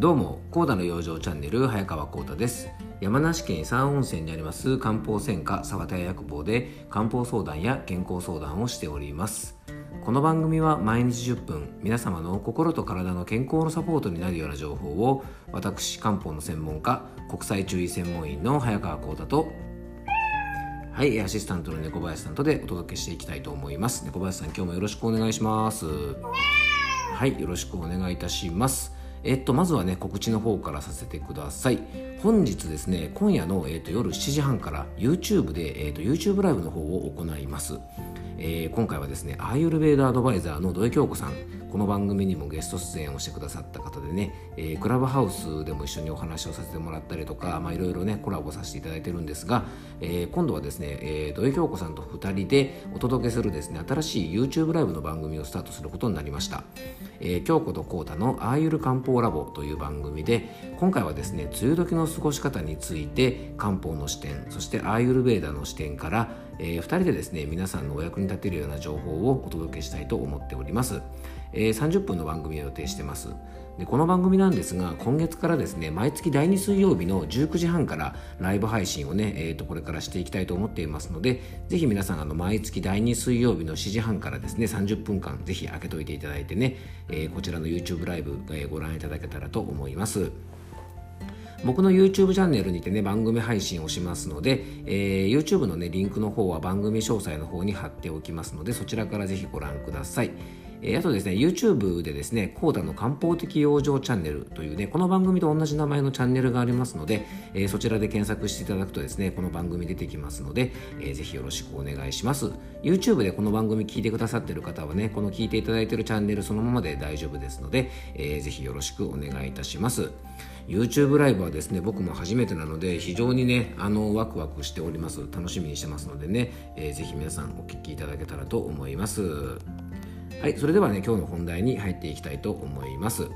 どうも、コーダの養生チャンネル、早川コーダです。山梨県伊佐温泉にあります漢方専科沢田屋薬房で漢方相談や健康相談をしております。この番組は毎日10分、皆様の心と体の健康のサポートになるような情報を、私、漢方の専門家、国際注意専門員の早川コーダと、はい、アシスタントの猫林さんとでお届けしていきたいと思います。猫林さん、今日もよろしくお願いします。はい、よろしくお願いいたします。えっと、まずはね、告知の方からさせてください。本日ですね、今夜の、えっと、夜7時半から YouTube で、えっと、YouTube ライブの方を行います。えー、今回はですねアーユルベーダアドバイザーの土井京子さん。この番組にもゲスト出演をしてくださった方でね、えー、クラブハウスでも一緒にお話をさせてもらったりとかいろいろねコラボさせていただいてるんですが、えー、今度はですね、えー、土井京子さんと2人でお届けするですね新しい YouTube ライブの番組をスタートすることになりました、えー、京子と浩太のアーユル漢方ラボという番組で今回はですね梅雨時の過ごし方について漢方の視点そしてアーユルベーダの視点からえー、2人でですね皆さんのお役に立てるような情報をお届けしたいと思っております、えー、30分の番組を予定してます。でこの番組なんですが今月からですね毎月第2水曜日の19時半からライブ配信をね、えー、とこれからしていきたいと思っていますのでぜひ皆さんあの毎月第2水曜日の7時半からですね30分間ぜひ開けといていただいてね、えー、こちらの YouTube ライブ、えー、ご覧いただけたらと思います。僕の YouTube チャンネルにてね、番組配信をしますので、えー、YouTube のね、リンクの方は番組詳細の方に貼っておきますので、そちらからぜひご覧ください。えー、あとですね、YouTube でですね、コーダの漢方的養生チャンネルというね、この番組と同じ名前のチャンネルがありますので、えー、そちらで検索していただくとですね、この番組出てきますので、えー、ぜひよろしくお願いします。YouTube でこの番組聞いてくださっている方はね、この聞いていただいているチャンネルそのままで大丈夫ですので、えー、ぜひよろしくお願いいたします。YouTube ライブはですね僕も初めてなので非常にねあのワクワクしております。楽しみにしてますのでね、えー、ぜひ皆さんお聞きいただけたらと思います。はいそれではね今日の本題に入っていきたいと思います。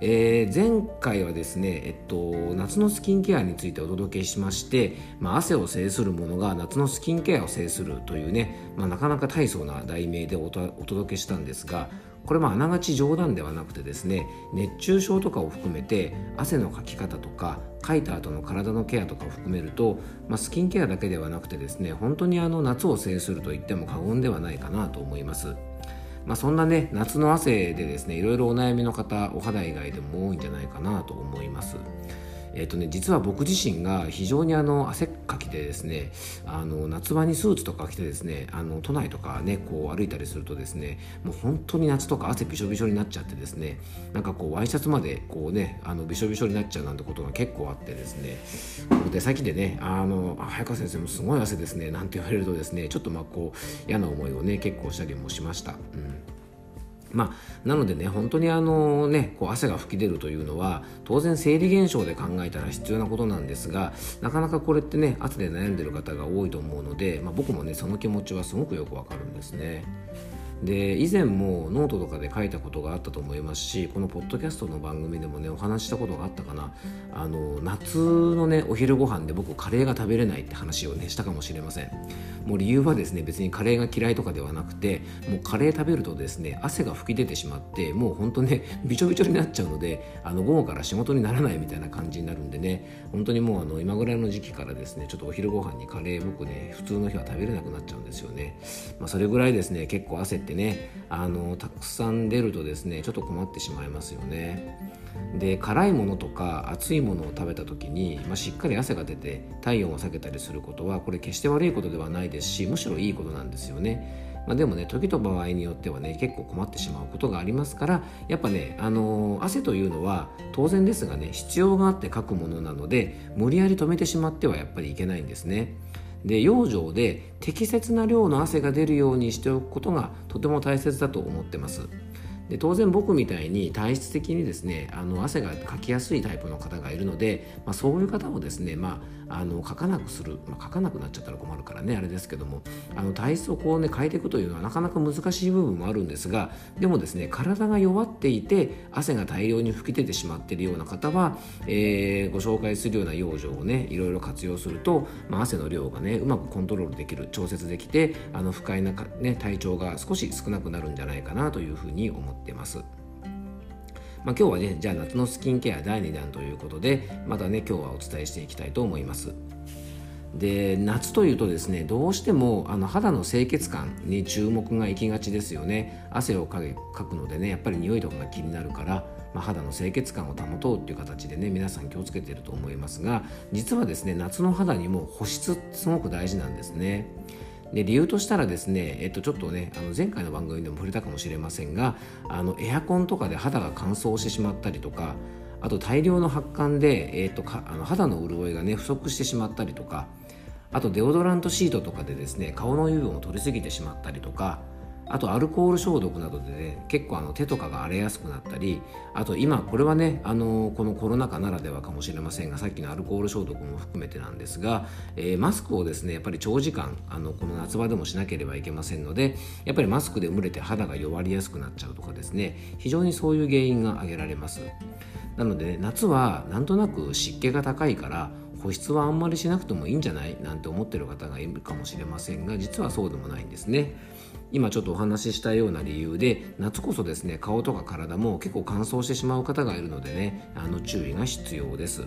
えー、前回はですね、えっと、夏のスキンケアについてお届けしまして、まあ、汗を制するものが夏のスキンケアを制するというね、まあ、なかなか大層な題名でお届けしたんですがこれもあながち冗談ではなくてですね熱中症とかを含めて汗のかき方とかかいた後の体のケアとかを含めると、まあ、スキンケアだけではなくてですね本当にあの夏を制すると言っても過言ではないかなと思います。まあ、そんなね夏の汗でですねいろいろお悩みの方お肌以外でも多いんじゃないかなと思います。えっ、ー、とね、実は僕自身が非常にあの汗っかきでですねあの夏場にスーツとか着てですねあの都内とかねこう歩いたりするとですねもう本当に夏とか汗びしょびしょになっちゃってですねなんかこうワイシャツまでこうねあのびしょびしょになっちゃうなんてことが結構あってですね出先でねあの早川先生もすごい汗ですねなんて言われるとですねちょっとまあこう嫌な思いをね結構したりもしました。うんまあ、なのでね本当にあのねこう汗が噴き出るというのは当然生理現象で考えたら必要なことなんですがなかなかこれってね汗で悩んでる方が多いと思うので、まあ、僕もねその気持ちはすごくよくわかるんですね。で以前もノートとかで書いたことがあったと思いますしこのポッドキャストの番組でもねお話したことがあったかな。あの夏のねお昼ご飯で僕カレーが食べれないって話をねしたかもしれません。もう理由はですね別にカレーが嫌いとかではなくてもうカレー食べるとですね汗が噴き出てしまってもうほんとねびちょびちょになっちゃうのであの午後から仕事にならないみたいな感じになるんでね本当にもうあの今ぐらいの時期からですねちょっとお昼ご飯にカレー僕ね普通の日は食べれなくなっちゃうんですよね、まあ、それぐらいですね結構汗ってってねあのたくさん出るとですねちょっと困ってしまいますよねで辛いものとか熱いものを食べた時に、まあ、しっかり汗が出て体温を下げたりすることはこれ決して悪いことではないですしむしろいいことなんですよねまあ、でもね時と場合によってはね結構困ってしまうことがありますからやっぱね、あのー、汗というのは当然ですがね必要があってかくものなので無理やり止めてしまってはやっぱりいけないんですね。で養生で適切な量の汗が出るようにしておくことがとても大切だと思ってます。で当然僕みたいに体質的にですねあの汗がかきやすいタイプの方がいるので、まあ、そういう方もですね、まあ、あのかかなくする、まあ、かかなくなっちゃったら困るからねあれですけどもあの体質をこうね変えていくというのはなかなか難しい部分もあるんですがでもですね体が弱っていて汗が大量に吹き出てしまっているような方は、えー、ご紹介するような養生をねいろいろ活用すると、まあ、汗の量がねうまくコントロールできる調節できてあの不快な、ね、体調が少し少なくなるんじゃないかなというふうに思っていますってます。まあ、今日はねじゃあ夏のスキンケア第2弾ということでまたね今日はお伝えしていきたいと思いますで夏というとですねどうしてもあの肌の清潔感に注目がいきがちですよね汗をかくのでねやっぱり匂いとかが気になるからまあ、肌の清潔感を保とうっていう形でね皆さん気をつけていると思いますが実はですね夏の肌にも保湿すごく大事なんですね。で理由としたらですね、えっと、ちょっとねあの前回の番組でも触れたかもしれませんがあのエアコンとかで肌が乾燥してしまったりとかあと大量の発汗で、えっと、かあの肌の潤いがね不足してしまったりとかあとデオドラントシートとかでですね顔の油分を取りすぎてしまったりとかあとアルコール消毒などでね結構あの手とかが荒れやすくなったりあと今これはねあのこのコロナ禍ならではかもしれませんがさっきのアルコール消毒も含めてなんですが、えー、マスクをですねやっぱり長時間あのこの夏場でもしなければいけませんのでやっぱりマスクで蒸れて肌が弱りやすくなっちゃうとかですね非常にそういう原因が挙げられます。なので、ね、夏はなんとなく湿気が高いから保湿はあんまりしなくてもいいんじゃない？なんて思ってる方がいるかもしれませんが実はそうでもないんですね。今ちょっとお話ししたような理由で夏こそですね顔とか体も結構乾燥してしまう方がいるのでねあの注意が必要です。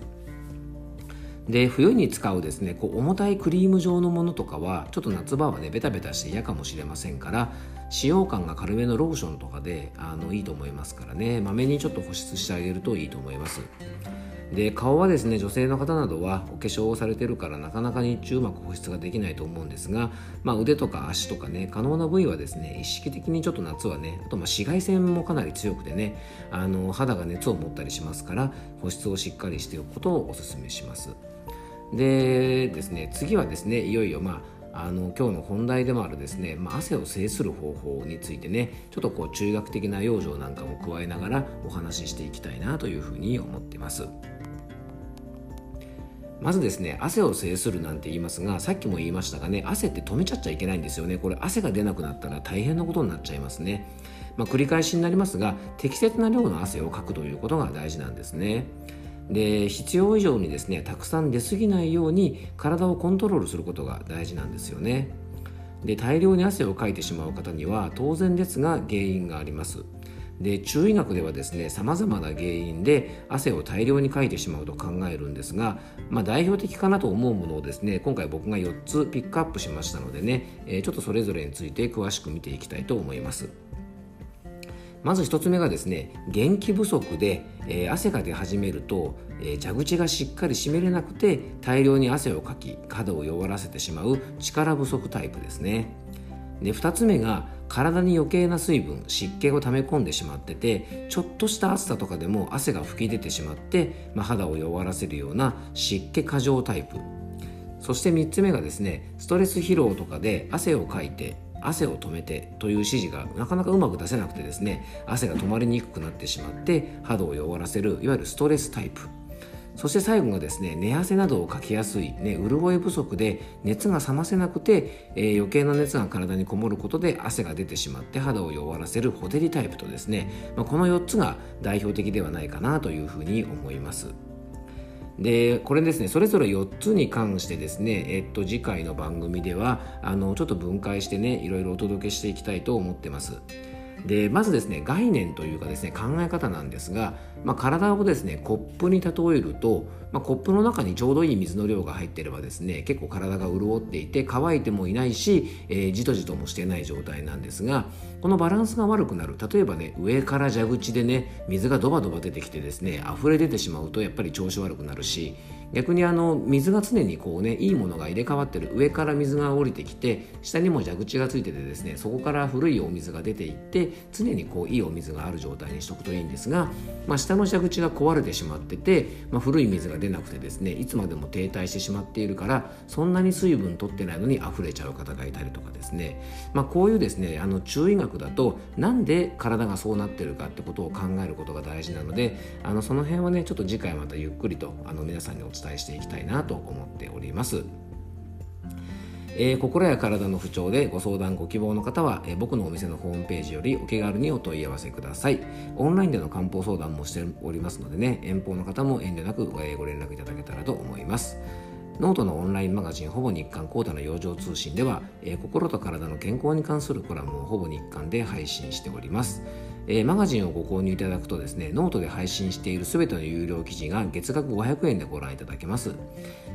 で冬に使うですねこう重たいクリーム状のものとかはちょっと夏場はねベタベタして嫌かもしれませんから使用感が軽めのローションとかであのいいと思いますからね。まめにちょっと保湿してあげるといいと思います。で顔はですね女性の方などはお化粧をされてるからなかなか日中うまく保湿ができないと思うんですが、まあ、腕とか足とかね可能な部位はですね意識的にちょっと夏はねあとま紫外線もかなり強くてねあの肌が熱を持ったりしますから保湿をしっかりしておくことをお勧めします。でですね次はですねいよいよまああの今日の本題でもあるですね、まあ、汗を制する方法についてねちょっとこう中学的な養生なんかも加えながらお話ししていきたいなというふうに思ってます。まずですね汗を制するなんて言いますがさっきも言いましたがね汗って止めちゃっちゃいけないんですよね。これ汗が出なくなったら大変なことになっちゃいますね、まあ、繰り返しになりますが適切な量の汗をかくということが大事なんですね。で必要以上にですねたくさん出過ぎないように体をコントロールすることが大事なんですよねで大量に汗をかいてしまう方には当然ですが原因がありますで中医学ではですねさまざまな原因で汗を大量にかいてしまうと考えるんですが、まあ、代表的かなと思うものをですね今回僕が4つピックアップしましたのでね、え、ちょっとそれぞれについて詳しく見ていきたいと思います。まず1つ目がですね元気不足で、えー、汗が出始めると、えー、蛇口がしっかり締めれなくて大量に汗をかき肌を弱らせてしまう力不足タイプですね。で2つ目が体に余計な水分湿気を溜め込んでしまっててちょっとした暑さとかでも汗が噴き出てしまって、まあ、肌を弱らせるような湿気過剰タイプ。そして3つ目がですねストレス疲労とかで汗をかいて汗を止めてという指示がなかなかうまく出せなくてですね汗が止まりにくくなってしまって肌を弱らせるいわゆるストレスタイプそして最後がですね寝汗などをかきやすい、ね、潤い不足で熱が冷ませなくて、えー、余計な熱が体にこもることで汗が出てしまって肌を弱らせるホテリタイプとですね、まあ、この4つが代表的ではないかなというふうに思います。でこれですねそれぞれ4つに関してですね、えっと、次回の番組ではあのちょっと分解してねいろいろお届けしていきたいと思ってます。でまずですね概念というかですね考え方なんですが、まあ、体をですねコップに例えると、まあ、コップの中にちょうどいい水の量が入ってればですね結構体が潤っていて乾いてもいないし、えー、じとじともしてない状態なんですがこのバランスが悪くなる。例えばね上から蛇口でね水がドバドバ出てきてですね溢れ出てしまうとやっぱり調子悪くなるし逆にあの水が常にこうねいいものが入れ替わってる。上から水が降りてきて下にも蛇口がついててですねそこから古いお水が出ていって常にこういいお水がある状態にしとくといいんですが、まあ、下の蛇口が壊れてしまってて、まあ、古い水が出なくてですねいつまでも停滞してしまっているからそんなに水分取ってないのに溢れちゃう方がいたりとかですね、まあ、こういうですねあの中医学だとなんで体がそうなってるかってことを考えることが大事なのであのその辺はねちょっと次回またゆっくりとあの皆さんにお伝えします伝えしていきたいなと思っております。えー、心や体の不調でご相談ご希望の方は、えー、僕のお店のホームページよりお気軽にお問い合わせください。オンラインでの漢方相談もしておりますのでね遠方の方も遠慮なくご連絡いただけたらと思います。ノートのオンラインマガジンほぼ日刊コータの養生通信では、えー、心と体の健康に関するコラムをほぼ日刊で配信しております。えー、マガジンをご購入いただくとですねノートで配信している全ての有料記事が月額500円でご覧いただけます、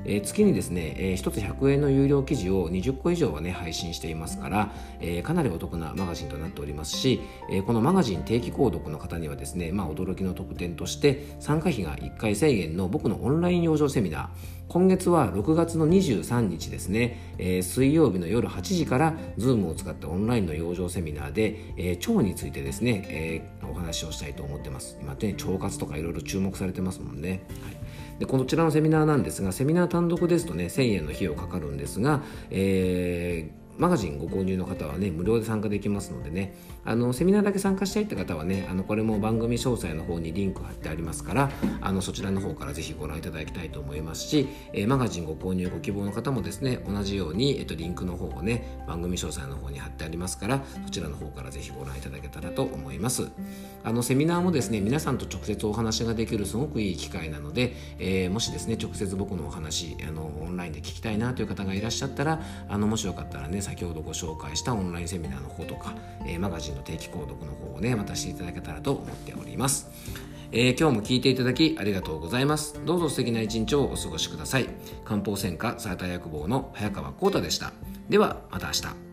えー、月にですね、えー、1つ100円の有料記事を20個以上はね配信していますから、えー、かなりお得なマガジンとなっておりますし、えー、このマガジン定期購読の方にはですね、まあ、驚きの特典として参加費が1回1000円の僕のオンライン養生セミナー今月は6月の23日ですね、えー、水曜日の夜8時から Zoom を使ったオンラインの養生セミナーで、えー、腸についてですね、えー、お話をしたいと思ってます。今ね腸活とかいろいろ注目されてますもんね、はい。でこちらのセミナーなんですがセミナー単独ですとね1000円の費用かかるんですが、えーマガジンご購入の方はね無料で参加できますのでね。あのセミナーだけ参加したいって方はねあのこれも番組詳細の方にリンク貼ってありますからあのそちらの方からぜひご覧いただきたいと思いますし、えー、マガジンご購入ご希望の方もですね同じように、えっと、リンクの方をね番組詳細の方に貼ってありますからそちらの方からぜひご覧いただけたらと思います。あのセミナーもですね皆さんと直接お話ができるすごくいい機会なので、えー、もしですね直接僕のお話あのオンラインで聞きたいなという方がいらっしゃったらあのもしよかったらね先ほどご紹介したオンラインセミナーの方とか、えー、マガジンの定期購読の方をねまたしていただけたらと思っております、えー、今日も聞いていただきありがとうございます。どうぞ素敵な一日をお過ごしください。漢方専科サーター薬房の早川浩太でした。ではまた明日。